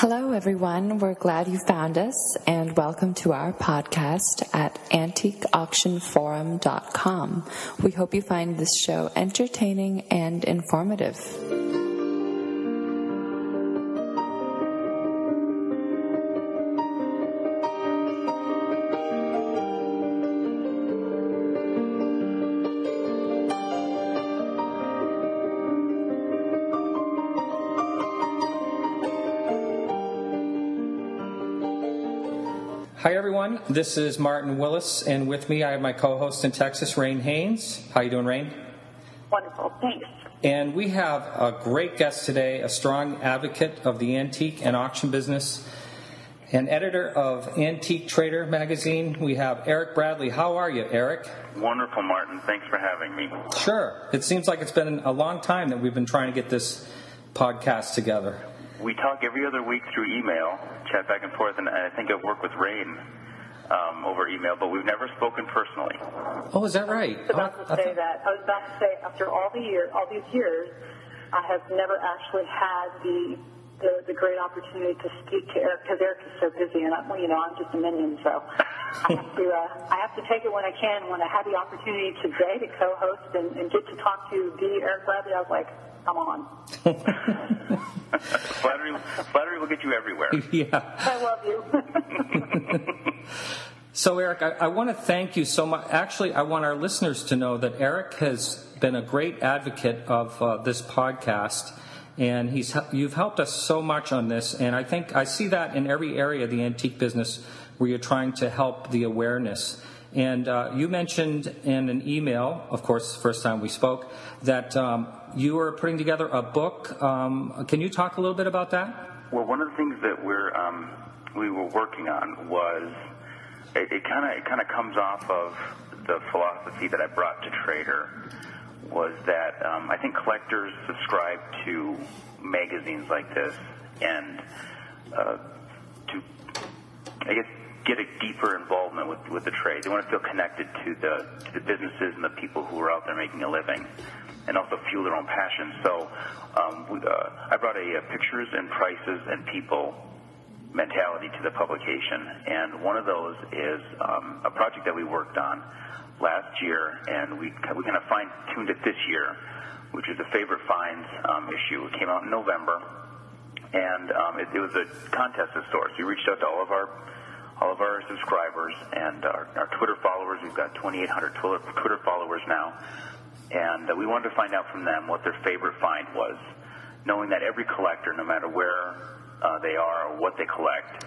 Hello, everyone. We're glad you found us and welcome to our podcast at antiqueauctionforum.com. We hope you find this show entertaining and informative. Everyone, this is Martin Willis, and with me I have my co-host in Texas, Reyne Haines. How you doing, Reyne? Wonderful, thanks. And we have a great guest today, a strong advocate of the antique and auction business, and editor of Antique Trader magazine. We have Eric Bradley. How are you, Eric? Wonderful, Martin. Thanks for having me. Sure. It seems like it's been a long time that we've been trying to get this podcast together. We talk every other week through email, chat back and forth, and I think I've worked with Reyne um, over email, but we've never spoken personally. Oh, is that right? I was about to say that. I was about to say, after all the years, all these years, I have never actually had the the, the great opportunity to speak to Eric because Eric is so busy, and I, well, you know I'm just a minion, so I have to uh, I have to take it when I can. When I had the opportunity today to co-host and, and get to talk to the Eric Bradley, I was like, come on. flattery, flattery will get you everywhere. yeah. I love you. So, Eric, I, I, want to thank you so much. Actually, I want our listeners to know that Eric has been a great advocate of uh, this podcast, and he's you've helped us so much on this. And I think I see that in every area of the antique business where you're trying to help the awareness. And uh, you mentioned in an email, of course, first time we spoke, that um, you are putting together a book. Um, can you talk a little bit about that? Well, one of the things that we're um, we were working on was it kind of it kind of comes off of the philosophy that I brought to Trader was that um, I think collectors subscribe to magazines like this and uh, to I guess get a deeper involvement with, with the trade. They want to feel connected to the to the businesses and the people who are out there making a living, and also fuel their own passion. So, um, we, uh, I brought a, a pictures and prices and people mentality to the publication, and one of those is um, a project that we worked on last year, and we we kind of fine tuned it this year, which is a favorite finds um, issue. It came out in November, and um, it, it was a contest of sorts. We reached out to all of our all of our subscribers and our, our Twitter followers. We've got 2,800 Twitter followers now. And uh, we wanted to find out from them what their favorite find was, knowing that every collector, no matter where uh, they are or what they collect,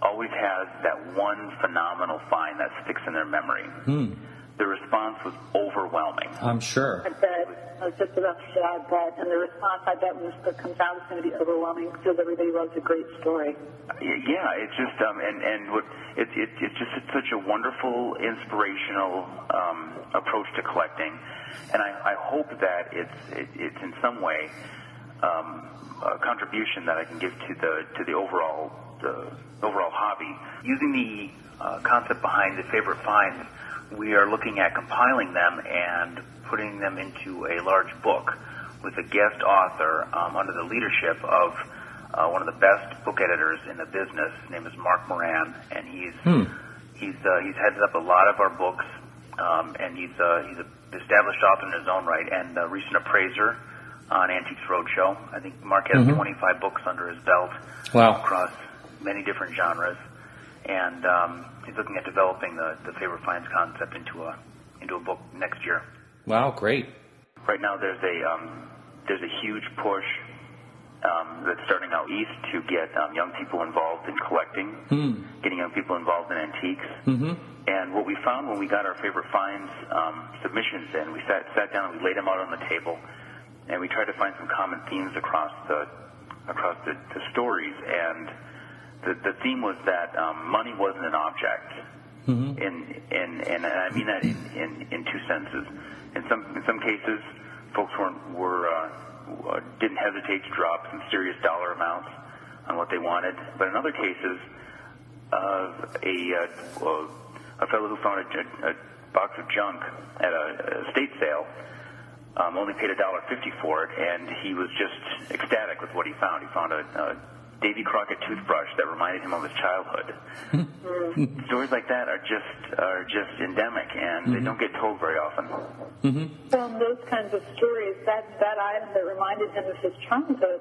always has that one phenomenal find that sticks in their memory. Hmm. The response was overwhelming. I'm sure. I bet. I was just about to say I bet. And the response I bet when this book comes out is going to be overwhelming because everybody loves a great story. Yeah, it's just um, and and what it, it it's just it's such a wonderful, inspirational um, approach to collecting, and I, I hope that it's it, it's in some way um, a contribution that I can give to the to the overall the overall hobby. Using the uh, concept behind the favorite finds, we are looking at compiling them and putting them into a large book with a guest author um, under the leadership of uh, one of the best book editors in the business. His name is Mark Moran, and he's Hmm. he's uh, he's headed up a lot of our books, um, and he's uh, he's an established author in his own right and a recent appraiser on Antiques Roadshow. I think Mark has Mhm. 25 books under his belt Wow. across many different genres, and um, he's looking at developing the, the favorite finds concept into a into a book next year. Wow, great. Right now, there's a um, there's a huge push um, that's starting out east to get um, young people involved in collecting, Hmm. getting young people involved in antiques. Mm-hmm. And what we found when we got our favorite finds um, submissions in, we sat sat down and we laid them out on the table, and we tried to find some common themes across the across the, the stories. And the the theme was that um, money wasn't an object. Mm-hmm. In, in, and I mean that in, in, in two senses. In some in some cases, folks weren't, were uh, uh, didn't hesitate to drop some serious dollar amounts on what they wanted. But in other cases, uh, a uh, a fellow who found a, a box of junk at a, a estate sale um, only paid a dollar fifty for it, and he was just ecstatic with what he found. He found a, a Davy Crockett toothbrush that reminded him of his childhood. Stories like that are just are just endemic, and they mm-hmm. don't get told very often. Mm-hmm. From those kinds of stories, that that item that reminded him of his childhood,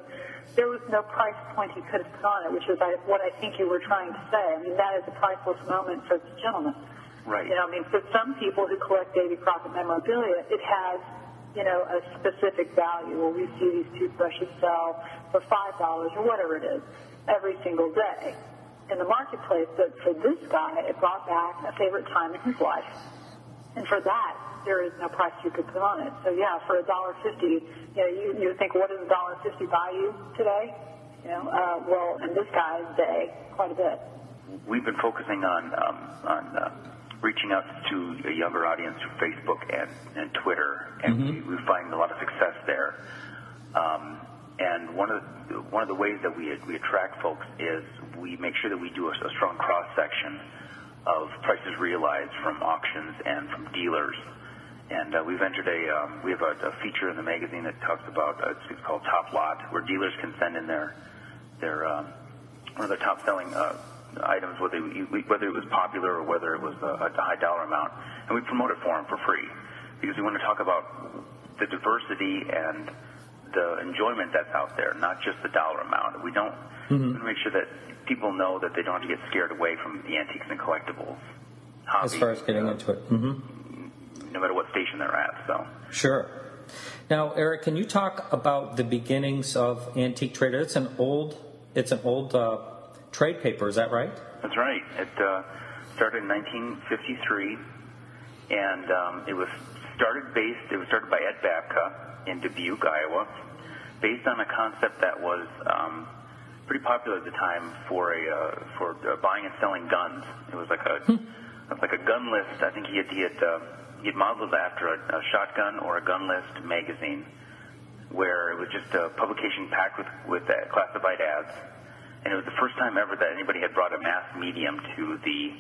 there was no price point he could have put on it, which is what I think you were trying to say. I mean, that is a priceless moment for this gentleman. Right. You know, I mean, for some people who collect Davy Crockett memorabilia, it has, you know, a specific value. Well, we see these toothbrushes sell for five dollars or whatever it is every single day in the marketplace. But for this guy, it brought back a favorite time in his life, and for that, there is no price you could put on it. So yeah, for a dollar fifty, you know, you, you think what does a dollar fifty buy you today? You know, uh, well, in this guy's day, quite a bit. We've been focusing on um, on uh, reaching out to a younger audience through Facebook and, and Twitter, and we, we find a lot of success there. Um, and one of the, one of the ways that we we attract folks is we make sure that we do a, a strong cross section of prices realized from auctions and from dealers. And uh, we've entered a um, we have a, a feature in the magazine that talks about uh, it's, it's called Top Lot, where dealers can send in their their um, one of their top selling uh, items, whether whether it was popular or whether it was a, a high dollar amount, and we promote it for them for free because we want to talk about the diversity and the enjoyment that's out there, not just the dollar amount. We don't we want to make sure that people know that they don't have to get scared away from the antiques and collectibles. Hobby, As far as getting uh, into it. hmm no matter what station they're at. So. Sure. Now, Eric, can you talk about the beginnings of Antique Trader? It's an old, it's an old uh, trade paper. Is that right? That's right. It uh, started in 1953, and um, it was started based. It was started by Ed Babka in Dubuque, Iowa, based on a concept that was um, pretty popular at the time for a uh, for uh, buying and selling guns. It was like a was like a gun list. I think he had he had uh, he had modeled it after a, a shotgun or a gun list magazine, where it was just a publication packed with with uh, classified ads and it was the first time ever that anybody had brought a mass medium to the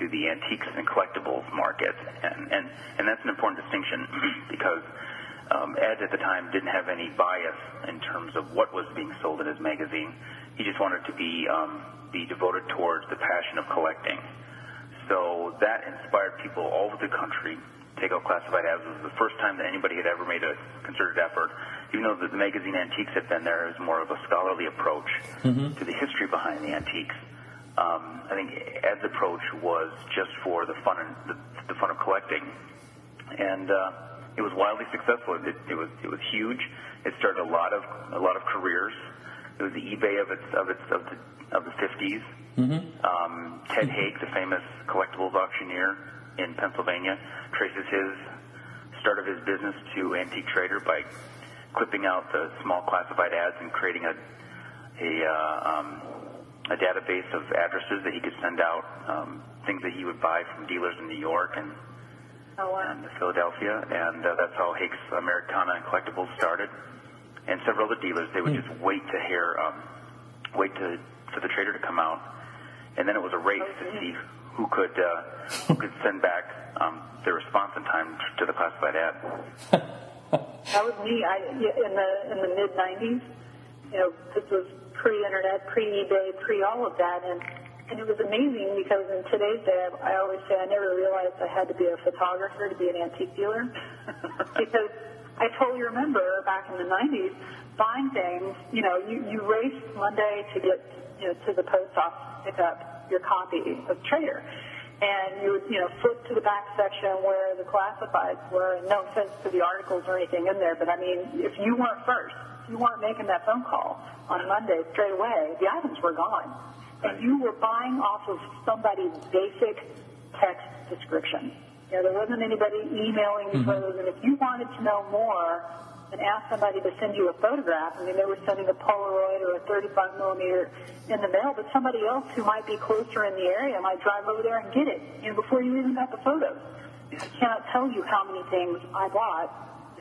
to the antiques and collectibles market, and and and that's an important distinction because um, Ed at the time didn't have any bias in terms of what was being sold in his magazine. He just wanted to be um, be devoted towards the passion of collecting. So that inspired people all over the country. Take out classified ads It was the first time that anybody had ever made a concerted effort even though the, magazine Antiques had been there, it was more of a scholarly approach to the history behind the antiques. Um, I think Ed's approach was just for the fun and the, the fun of collecting, and uh, it was wildly successful. It, it was it was huge. It started a lot of a lot of careers. It was the eBay of its of its of the of the 50s. Um, Ted Hake, the famous collectibles auctioneer in Pennsylvania, traces his start of his business to Antique Trader by clipping out the small classified ads and creating a a, uh, um, a database of addresses that he could send out um, things that he would buy from dealers in New York and, Oh, wow. and Philadelphia, and uh, that's how Hake's Americana and Collectibles started. And several other dealers, they would just wait to hear, um, wait to for the trader to come out, and then it was a race to see who could uh, who could send back um, their response in time to the classified ad. That was me. I in the in the mid '90s. You know, this was pre-internet, pre-eBay, pre all of that, and and it was amazing because in today's day, I always say I never realized I had to be a photographer to be an antique dealer because I totally remember back in the '90s buying things. You know, you you raced Monday to get you know to the post office to pick up your copy of Trader and you would, you know, flip to the back section where the classifieds were. And no offense to the articles or anything in there, but I mean, if you weren't first, if you weren't making that phone call on Monday straight away, the items were gone, and you were buying off of somebody's basic text description. You know, there wasn't anybody emailing mm-hmm. you photos, and if you wanted to know more, and ask somebody to send you a photograph. I mean, they were sending a Polaroid or a 35 millimeter in the mail, but somebody else who might be closer in the area might drive over there and get it, you know, before you even got the photos. I cannot tell you how many things I bought,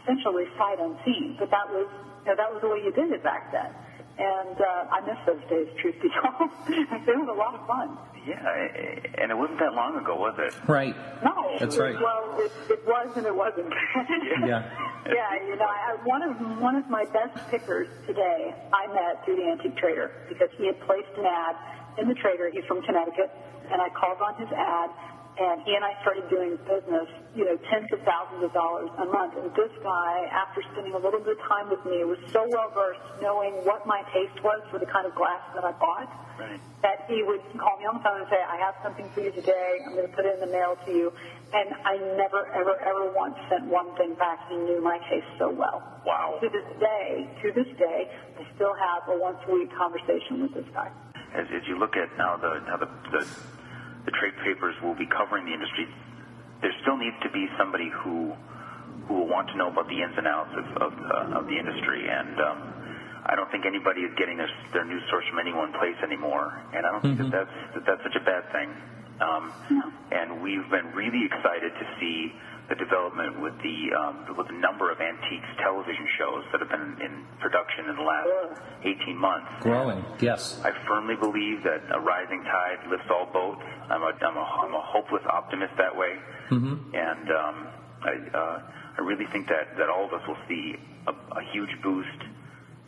essentially sight unseen, but that was, you know, that was the way you did it back then. And uh, I miss those days, truth be told. it was a lot of fun. Yeah, and it wasn't that long ago, was it? Right. No. That's right. Well, it, it was and it wasn't. Yeah. yeah, you know, I, one of one of my best pickers today I met through the antique trader because he had placed an ad in the trader. He's from Connecticut, and I called on his ad, and he and I started doing business, you know, tens of thousands of dollars a month. And this guy, after spending a little bit of time with me, was so well versed knowing what my taste was for the kind of glass that I bought Right. that he would call me on the phone and say, I have something for you today. I'm going to put it in the mail to you. And I never, ever, ever once sent one thing back. He knew my taste so well. Wow. To this day, to this day, I still have a once a week conversation with this guy. As, as you look at now the now the, the the trade papers will be covering the industry, there still needs to be somebody who who will want to know about the ins and outs of of, uh, of the industry. And um, I don't think anybody is getting their their news source from any one place anymore. And I don't think that that's that that's such a bad thing. Um, And we've been really excited to see the development with the um, with the number of antiques television shows that have been in production in the last 18 months. Growing. Yes. I firmly believe that a rising tide lifts all boats. I'm a, I'm a, I'm a hopeless optimist that way. Mm-hmm. And um, I, uh, I really think that, that all of us will see a, a huge boost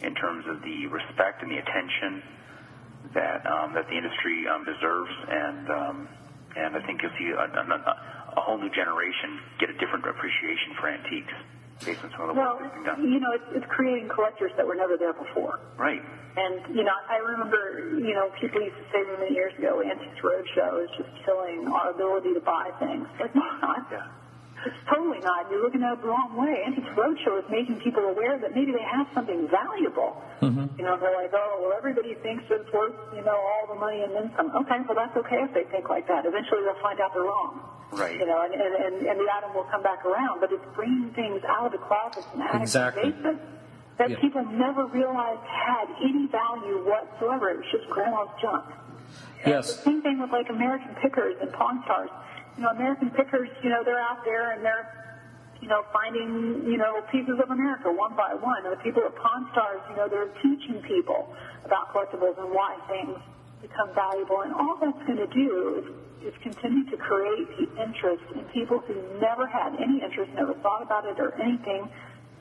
in terms of the respect and the attention that, um, that the industry um, deserves. And, um, and I think if you'll see a, a, a whole new generation get a different appreciation for antiques based on some of the Well, work that's been done. you know, it's, it's creating collectors that were never there before. Right. And, you know, I remember, you know, people used to say to me many years ago, Antiques Roadshow is just killing our ability to buy things. It's not. Yeah. It's totally not. You're looking at it the wrong way. Antiques Roadshow is making people aware that maybe they have something valuable. Mm-hmm. You know, they're like, oh, well, everybody thinks it's worth, you know, all the money and then some. Okay, well, that's okay if they think like that. Eventually they'll find out they're wrong. Right. You know, and, and, and, and the item will come back around. But it's bringing things out of the closet and Exactly. basements that Yeah. people never realized had any value whatsoever. It was just grandma's junk. Yes. Same thing with like American Pickers and Pawn Stars. You know, American Pickers, you know, they're out there and they're, you know, finding, you know, pieces of America one by one. And the people at Pawn Stars, you know, they're teaching people about collectibles and why things become valuable. And all that's going to do is, is continue to create the interest in people who never had any interest, never thought about it or anything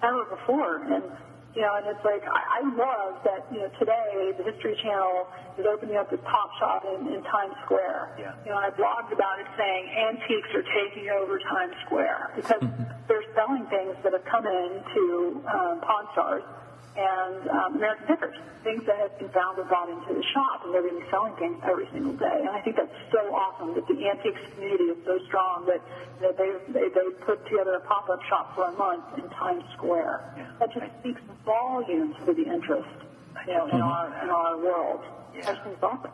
ever before. And you know, and it's like I, I love that you know today the History Channel is opening up this pop shop in, in Times Square. Yeah. You know, I blogged about it saying antiques are taking over Times Square because they're selling things that have come into um, Pawn Stars and um, American Pickers, things that have been found or brought into the shop, and they're really selling things every single day. And I think that's so awesome that the antiques community is so strong that, that they, they they put together a pop-up shop for a month in Times Square. Yeah. That just speaks volumes to the interest, you know, in our in our world. Yeah. I just think awesome.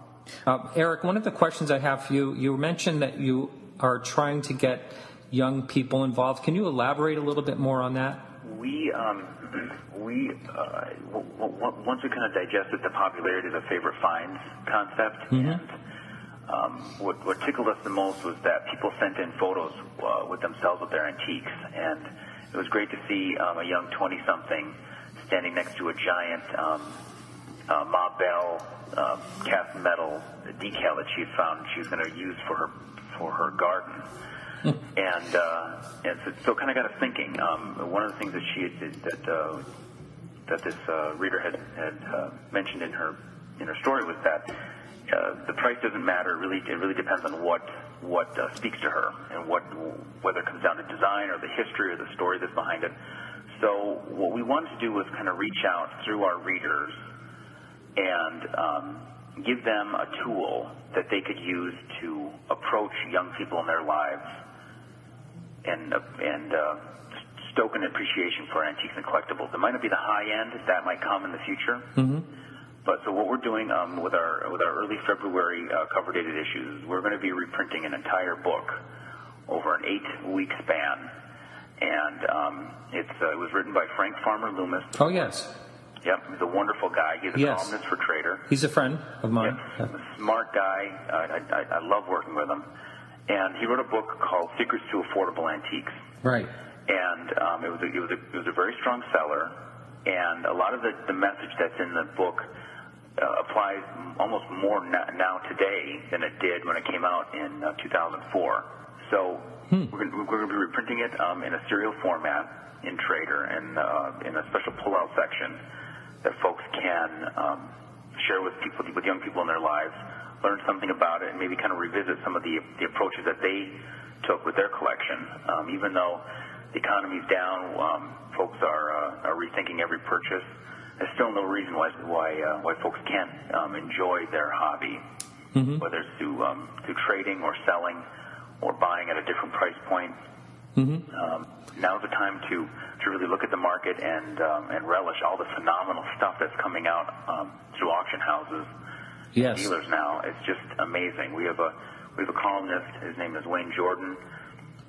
Uh, Eric, one of the questions I have for you, you mentioned that you are trying to get young people involved. Can you elaborate a little bit more on that? Um, we uh, w- w- once we kind of digested the popularity of the favorite finds concept, and um, what, what tickled us the most was that people sent in photos uh, with themselves with their antiques, and it was great to see um, a young twenty-something standing next to a giant um, uh, Ma Bell uh, cast metal decal that she had found she was going to use for her for her garden and uh, and so, so kind of got us thinking. Um, one of the things that she had, that uh, that this uh, reader had had uh, mentioned in her in her story was that uh, the price doesn't matter. Really, it really depends on what what uh, speaks to her and what whether it comes down to design or the history or the story that's behind it. So what we wanted to do was kind of reach out through our readers and um, give them a tool that they could use to approach young people in their lives and uh, and uh, stoke an appreciation for antiques and collectibles. It might not be the high end; that might come in the future. Mm-hmm. But so what we're doing um, with our with our early February uh, cover dated issues, we're going to be reprinting an entire book over an eight week span, and um, it's uh, it was written by Frank Farmer Loomis. Oh, yes. Yep, he's a wonderful guy. He's a Yes. columnist for Trader. He's a friend of mine. Yep. A smart guy. I, I, I love working with him. And he wrote a book called Secrets to Affordable Antiques. Right. And um, it, was a, it, was a, it was a very strong seller. And a lot of the, the message that's in the book uh, applies almost more now today than it did when it came out in uh, 2004. So hmm. we're going to be reprinting it um, in a serial format in Trader and uh, in a special pull-out section that folks can um, share with people, with young people in their lives, learn something about it, and maybe kind of revisit some of the, the approaches that they took with their collection. Um, even though the economy's down, um, folks are, uh, are rethinking every purchase. There's still no reason why why uh, why folks can't um, enjoy their hobby, mm-hmm. whether it's through um, through trading or selling or buying at a different price point. Mm-hmm. Um, now's the time to to really look at the market and um, and relish all the phenomenal stuff that's coming out um, through auction houses, yes. dealers now. It's just amazing. We have a we have a columnist. His name is Wayne Jordan.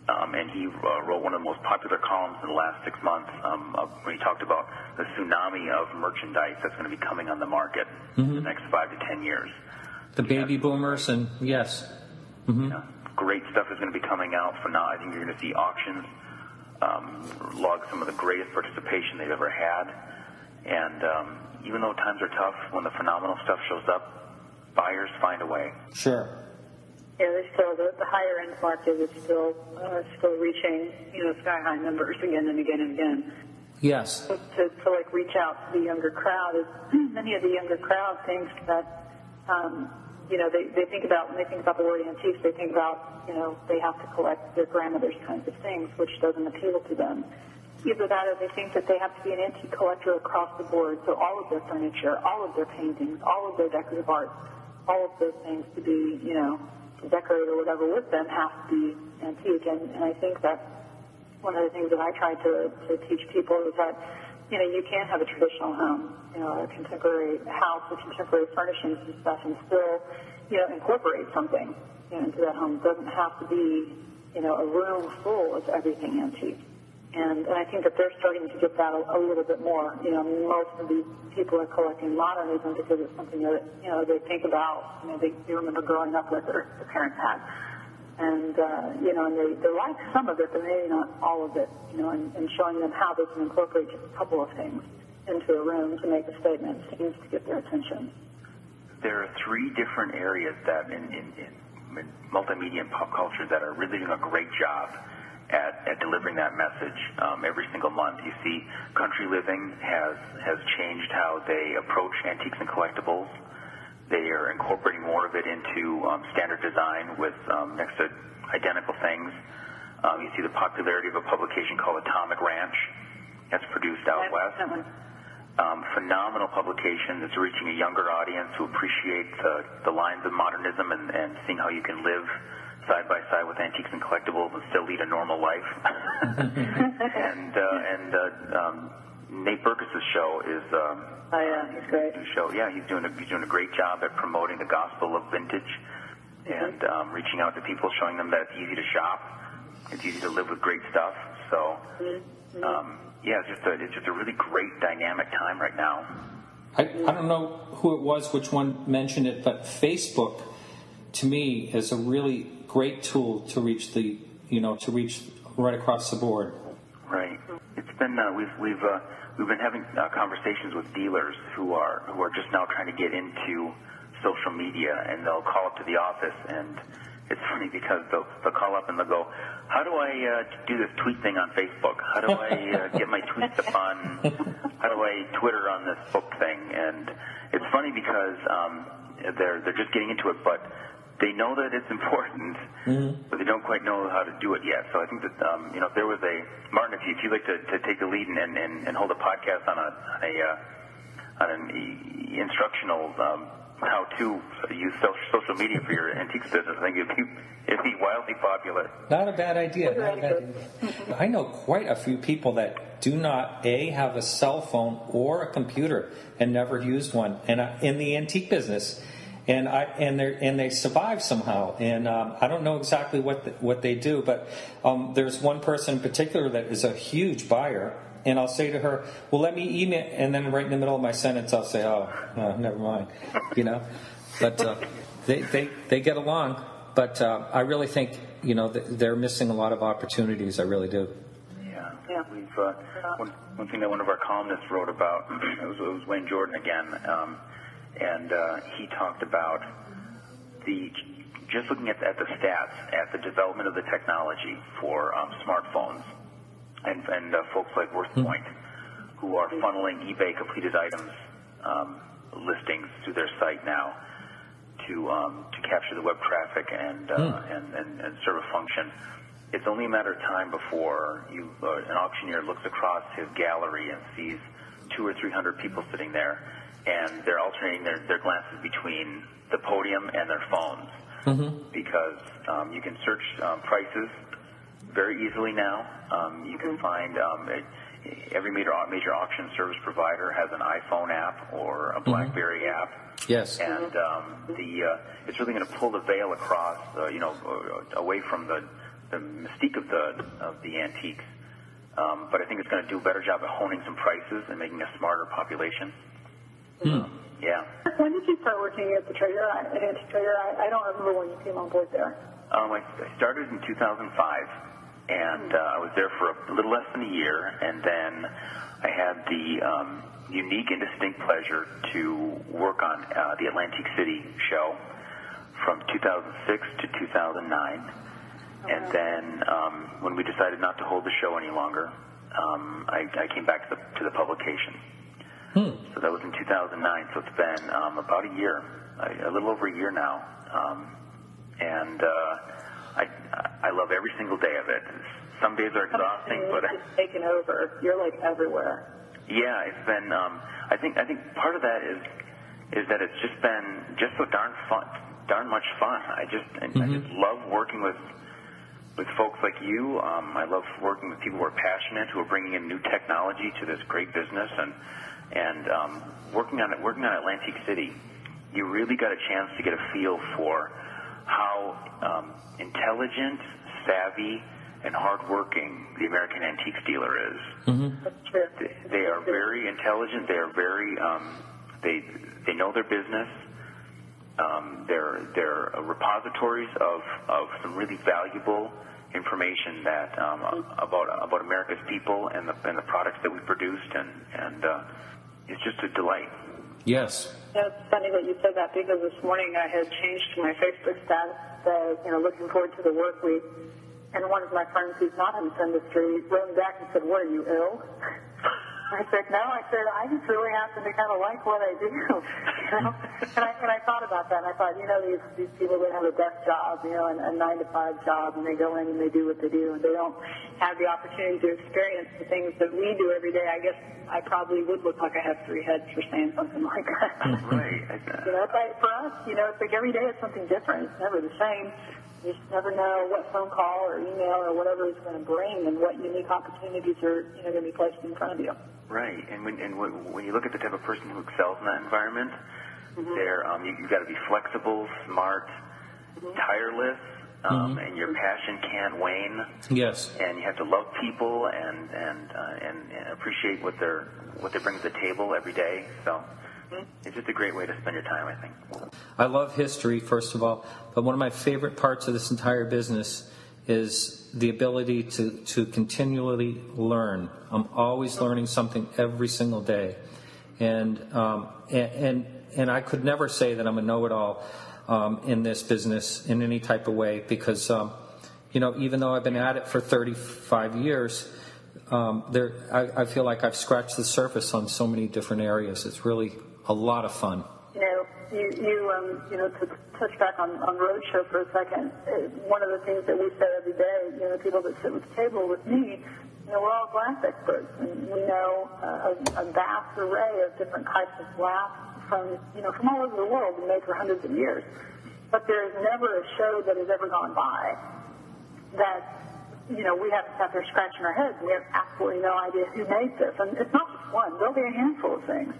Um, and he uh, wrote one of the most popular columns in the last six months um, uh, when he talked about the tsunami of merchandise that's going to be coming on the market mm-hmm. in the mm-hmm. next five to ten years. The baby boomers and yes, mm-hmm. yeah, great stuff is going to be coming out. For now, I think you're going to see auctions um, log some of the greatest participation they've ever had. And um, even though times are tough, when the phenomenal stuff shows up, buyers find a way. Sure. Yeah, there's still the, the higher end market is still uh, still reaching you know sky high numbers again and again and again. Yes. So to, to like reach out to the younger crowd is many of the younger crowd think that um, you know they, they think about when they think about the word antiques they think about you know they have to collect their grandmother's kinds of things which doesn't appeal to them. Either that or they think that they have to be an antique collector across the board, so all of their furniture, all of their paintings, all of their decorative art, all of those things to be, you know, decorate or whatever with them have to be antique. And, and I think that one of the things that I try to, to teach people is that, you know, you can have a traditional home, you know, a contemporary house with contemporary furnishings and stuff and still, you know, incorporate something you know, into that home. It doesn't have to be, you know, a room full of everything antique. And, and I think that they're starting to get that a, a little bit more. You know, most of these people are collecting modernism because it's something that, you know, they think about, you know, they, they remember growing up with their, their parents had. And, uh, you know, and they, they like some of it, but maybe not all of it, you know, and, and showing them how they can incorporate just a couple of things into a room to make a statement seems to get their attention. There are three different areas that in, in, in multimedia and pop culture that are really doing a great job at, at delivering that message um, every single month. You see, Country Living has has changed how they approach antiques and collectibles. They are incorporating more of it into um, standard design with um, next to identical things. Um, you see the popularity of a publication called Atomic Ranch that's produced out west. Um, phenomenal publication that's reaching a younger audience who appreciate the, the lines of modernism and, and seeing how you can live side by side with antiques and collectibles and still lead a normal life. and uh, and uh, um, Nate Berkus' show is. Um, oh yeah, he's great. New Show, yeah, he's doing a, he's doing a great job at promoting the gospel of vintage mm-hmm. and um, reaching out to people, showing them that it's easy to shop, it's easy to live with great stuff. So, mm-hmm. um, yeah, it's just a it's just a really great dynamic time right now. I, I don't know who it was, which one mentioned it, but Facebook to me is a really great tool to reach the you know to reach right across the board. Right. It's been uh, we've we've uh, we've been having uh, conversations with dealers who are who are just now trying to get into social media, and they'll call up to the office, and it's funny because they'll they'll call up and they'll go, "How do I uh, do this tweet thing on Facebook? How do I uh, get my tweets up on? How do I Twitter on this book thing?" And it's funny because um, they're they're just getting into it, but they know that it's important, mm-hmm. but they don't quite know how to do it yet. So I think that um, you know if there was a Martin, if, you, if you'd like to, to take the lead and, and, and hold a podcast on a on a uh, on an e- instructional um, how to use social media for your antiques business, I think it'd be it'd be wildly popular. Not a bad idea. Not a bad idea. I know quite a few people that do not a have a cell phone or a computer and never used one, and uh, in the antique business and I and they and they survive somehow. And um, I don't know exactly what the, what they do, but um, there's one person in particular that is a huge buyer. And I'll say to her, "Well, let me email," and then right in the middle of my sentence, I'll say, "Oh, no, never mind," you know. But uh, they, they they get along. But uh, I really think you know they're missing a lot of opportunities. I really do. Yeah, yeah. We've uh, one, one thing that one of our columnists wrote about it was, it was Wayne Jordan again. Um, and uh, he talked about the just looking at, at the stats at the development of the technology for um, smartphones and, and uh, folks like WorthPoint who are funneling eBay completed items um, listings to their site now to um, to capture the web traffic and, uh, and, and and serve a function. It's only a matter of time before you uh, an auctioneer looks across his gallery and sees two or three hundred people sitting there, and they're alternating their, their glances between the podium and their phones because um, you can search um, prices very easily now. Um, you can find um, it, every major major auction service provider has an iPhone app or a BlackBerry app, Yes. and um, the uh, it's really going to pull the veil across, uh, you know, uh, away from the the mystique of the of the antiques. Um, but I think it's going to do a better job at honing some prices and making a smarter population. Um, yeah. When did you start working at the Trader, at Antique Trader? I, I don't remember when you came on board there. Um, I, I started in 2005, and uh, I was there for a little less than a year, and then I had the um, unique and distinct pleasure to work on uh, the Atlantic City show from 2006 to 2009. And then um, when we decided not to hold the show any longer, um, I, I came back to the, to the publication. So that was in 2009. So it's been um, about a year, a, a little over a year now. Um, and uh, I, I love every single day of it. Some days are exhausting, but it's taken over. You're like everywhere. yeah, it's been. Um, I think I think part of that is is that it's just been just so darn fun, darn much fun. I just I just love working with with folks like you. Um, I love working with people who are passionate, who are bringing in new technology to this great business, and and um, working on it. Working on Atlantic City, you really got a chance to get a feel for how um, intelligent, savvy, and hardworking the American antiques dealer is. That's true. They- They are very intelligent. They are very um, they they know their business. Um, they're they're repositories of, of some really valuable information that um, about about America's people and the and the products that we produced and and uh, it's just a delight. Yes. You know, it's funny that you said that because this morning I had changed my Facebook status, uh, you know, looking forward to the work week. And one of my friends who's not in this industry wrote me back and said, what, are you ill? I said, no. I said, I just really happen to kind of like what I do. You know? and, I, and I thought about that, and I thought, you know, these, these people that have a desk job, you know, a, a nine to five job, and they go in and they do what they do, and they don't have the opportunity to experience the things that we do every day. I guess I probably would look like I have three heads for saying something like that. Right. You know, like for us, you know, it's like every day it's something different. It's never the same. You just never know what phone call or email or whatever is going to bring and what unique opportunities are, you know, going to be placed in front of you. Right, and when and when when you look at the type of person who excels in that environment, they're um, you, you've got to be flexible, smart, tireless, um, and your passion can't wane. Yes. And you have to love people and and uh, and, and appreciate what they're what they bring to the table every day. So it's just a great way to spend your time, I think. I love history, first of all, but one of my favorite parts of this entire business is the ability to, to continually learn. I'm always learning something every single day. And, um, and, and, and I could never say that I'm a know it all um, in this business in any type of way because, um, you know, even though I've been at it for 35 years, um, there, I, I feel like I've scratched the surface on so many different areas. It's really a lot of fun. You know, you, you, um, you know, to touch back on, on Roadshow for a second, uh, one of the things that we say every day, you know, the people that sit at the table with me, you know, we're all glass experts, and we know uh, a, a vast array of different types of glass from, you know, from all over the world and made for hundreds of years. But there is never a show that has ever gone by that you know, we haven't sat there scratching our heads. And we have absolutely no idea who made this. And it's not just one. There'll be a handful of things.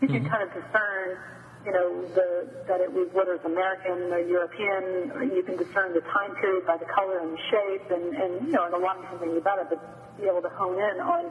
You can mm-hmm. kind of discern, you know, the, that it was whether it's American or European. Or you can discern the time period by the color and the shape, and, and you know, and a lot of different things about it. But be able to hone in on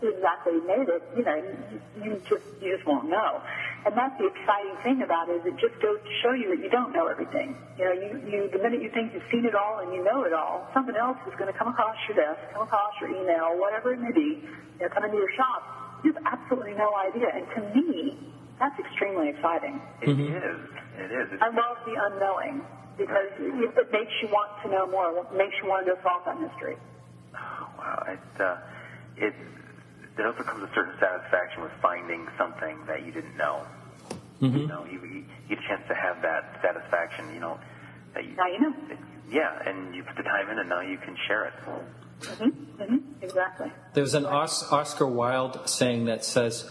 who exactly made it, you know, you, you just you just won't know. And that's the exciting thing about it is it just goes to show you that you don't know everything. You know, you, you the minute you think you've seen it all and you know it all, something else is going to come across your desk, come across your email, whatever it may be, you know, come into your shop. You have absolutely no idea. And to me, that's extremely exciting. It is. It is. It's, I love the unknowing because it, it makes you want to know more. It makes you want to go solve that mystery. Oh, wow. It, uh, it, there also comes a certain satisfaction with finding something that you didn't know. You know, you, you get a chance to have that satisfaction, you know. That you, Now you know. Yeah, and you put the time in and now you can share it. Mm-hmm. Exactly. There's an Os- Oscar Wilde saying that says,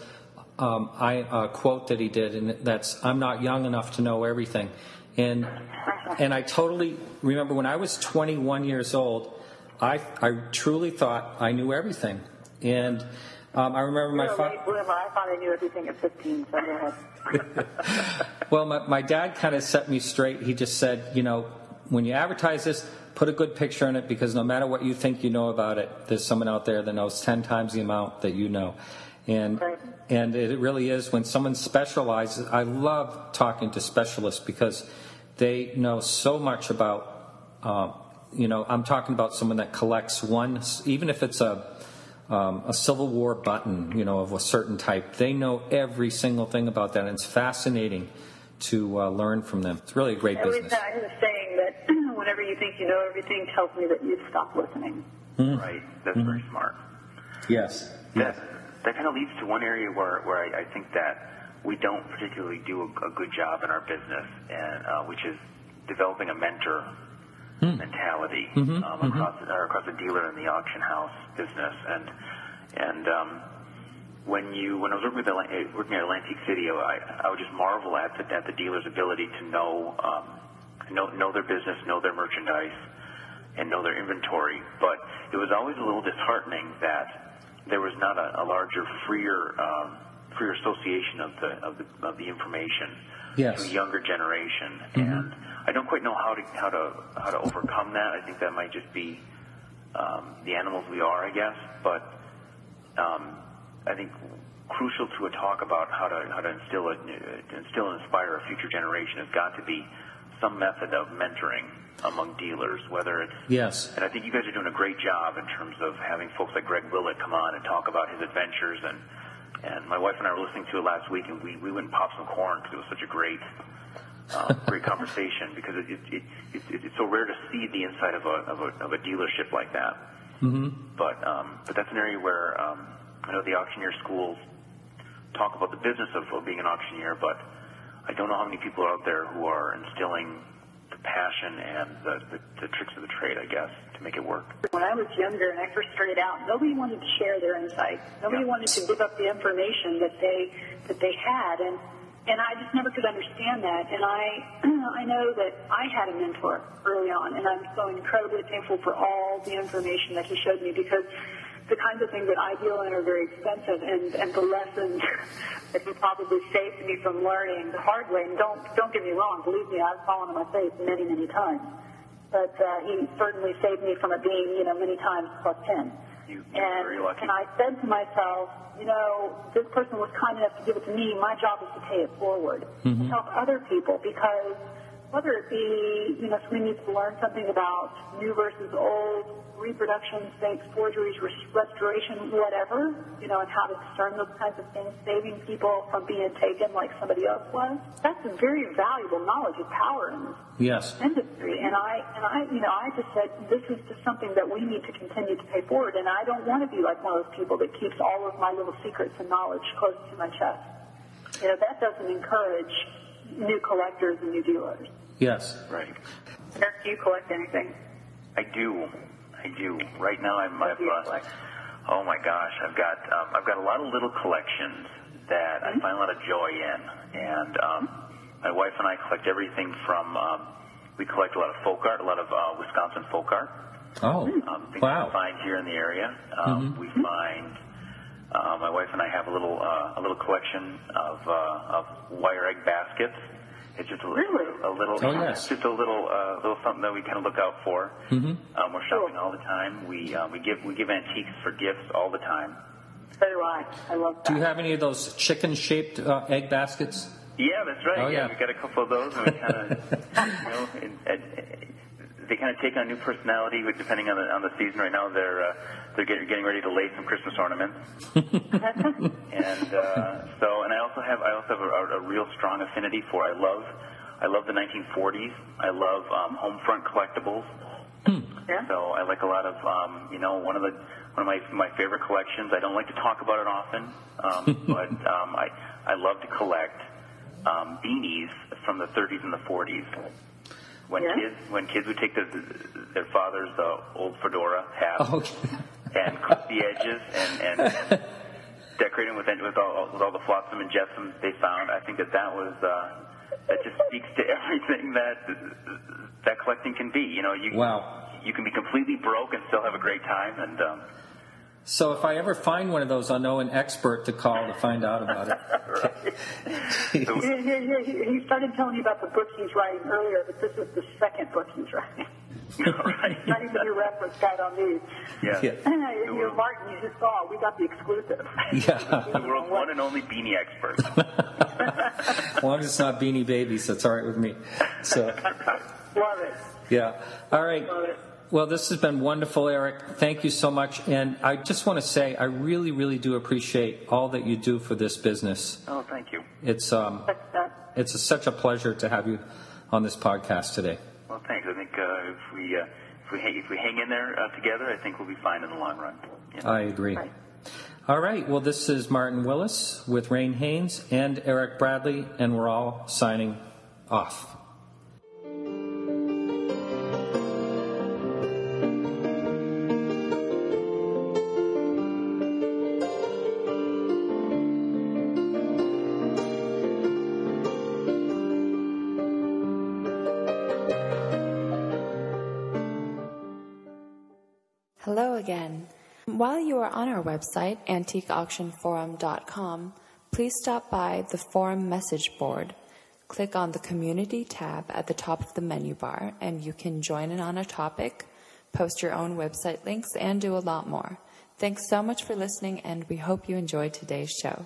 um, I a quote that he did, and that's "I'm not young enough to know everything," and and I totally remember when I was 21 years old, I I truly thought I knew everything, and um, I remember my You're a fa- late bloomer. I thought I knew everything at 15, so go ahead. Well, my, my dad kind of set me straight. He just said, you know, when you advertise this, put a good picture in it because no matter what you think you know about it, there's someone out there that knows 10 times the amount that you know. And, Right. and it really is when someone specializes. I love talking to specialists because they know so much about, uh, you know, I'm talking about someone that collects one, even if it's a, um, a Civil War button, you know, of a certain type. They know every single thing about that, and it's fascinating to uh, learn from them. It's really a great I business. I have a saying whenever you think you know everything, tells me that you've stopped listening. Right. That's very smart. Yes. That, that kind of leads to one area where, where I, I think that we don't particularly do a, a good job in our business, and uh, which is developing a mentor mentality um, across or across the dealer and the auction house business. And and um, when you when I was working with Atla- eh, working at Atlantic City, I, I would just marvel at the at the dealer's ability to know um, know know their business, know their merchandise, and know their inventory. But it was always a little disheartening that there was not a, a larger, freer um, freer association of the of the of the information Yes. to a younger generation. And I don't quite know how to how to how to overcome that. I think that might just be um, the animals we are, I guess. But um, I think crucial to a talk about how to how to instill a, instill and inspire a future generation has got to be some method of mentoring among dealers, whether it's Yes. and I think you guys are doing a great job in terms of having folks like Greg Willett come on and talk about his adventures. And and my wife and I were listening to it last week, and we we went and popped some corn because it was such a great uh, great conversation because it, it, it, it, it's so rare to see the inside of a of a, of a dealership like that. Mm-hmm. But um, but that's an area where um, I know the auctioneer schools talk about the business of, of being an auctioneer, but I don't know how many people are out there who are instilling the passion and the, the, the tricks of the trade, I guess, to make it work. When I was younger and I first started out, nobody wanted to share their insights. Nobody Yeah. wanted to give up the information that they that they had, and and I just never could understand that. And I I know that I had a mentor early on, and I'm so incredibly thankful for all the information that he showed me because the kinds of things that I deal in are very expensive, and and the lessons that he probably saved me from learning the hard way. And don't don't get me wrong, believe me, I've fallen on my face many many times but uh, he certainly saved me from it being, you know, many times plus 10. You- you're very lucky. and I said to myself, you know, this person was kind enough to give it to me. My job is to pay it forward, Mm-hmm. help other people, because whether it be, you know, somebody needs to learn something about new versus old, reproduction, fakes, forgeries, restoration, whatever, you know, and how to discern those kinds of things, saving people from being taken like somebody else was. That's a very valuable knowledge of power in this Yes. industry. And I, and I, you know, I just said this is just something that we need to continue to pay forward. And I don't want to be like one of those people that keeps all of my little secrets and knowledge close to my chest. You know, that doesn't encourage new collectors and new dealers. Yes. Right. Eric, do you collect anything? I do. I do. Right now, I'm. What I've, do you uh, oh my gosh, I've got um, I've got a lot of little collections that I find a lot of joy in, and um, my wife and I collect everything from. Um, we collect a lot of folk art, a lot of uh, Wisconsin folk art. Oh. Um, things Wow. we find here in the area. Um, We find. Uh, my wife and I have a little uh, a little collection of uh, of wire egg baskets. It's just a, little- Really? a little, Oh, yes. just a little, uh, little something that we kind of look out for. Mm-hmm. Um, we're shopping all the time. We uh, we give we give antiques for gifts all the time. So do I. I love that. Do you have any of those chicken-shaped uh, egg baskets? Yeah, that's right. Oh, yeah. yeah. we got a couple of those, and we kind of, you know, and, and, they kind of take on a new personality depending on the on the season. Right now, they're uh, they're getting, getting ready to lay some Christmas ornaments, and uh, so and I also have I also have a, a real strong affinity for I love I love the 1940s. I love um, home front collectibles. Yeah. So I like a lot of, um, you know, one of the one of my my favorite collections. I don't like to talk about it often, um, but um, I I love to collect um, beanies from the 30s and the 40s. When Yeah. kids when kids would take their their father's uh, old fedora hat Okay. and clip the edges and and decorate them with with all with all the flotsam and jetsam they found. I think that that was uh, that just speaks to everything that that collecting can be. You know, you Wow. you can be completely broke and still have a great time. And um, So if I ever find one of those, I'll know an expert to call to find out about it. He, he, he, he started telling you about the book he's writing earlier, but this is the second book he's writing. right. Not even your reference guide on these. yeah. Yeah. you The world- Martin, you just saw, we got the exclusive. Yeah. We're the world's one and only beanie expert. As long as it's not Beanie Babies, that's all right with me. So, Love it. yeah. All right. Well, this has been wonderful, Eric. Thank you so much. And I just want to say, I really, really do appreciate all that you do for this business. Oh, thank you. It's um, it's a, such a pleasure to have you on this podcast today. Well, thanks. I think uh, if we uh, if we hang, if we hang in there uh, together, I think we'll be fine in the long run. You know? I agree. Right. All right. Well, this is Martin Willis with Reyne Haines and Eric Bradley, and we're all signing off. Website, antiqueauctionforum.com, please stop by the forum message board. Click on the community tab at the top of the menu bar, and you can join in on a topic, post your own website links, and do a lot more. Thanks so much for listening, and we hope you enjoyed today's show.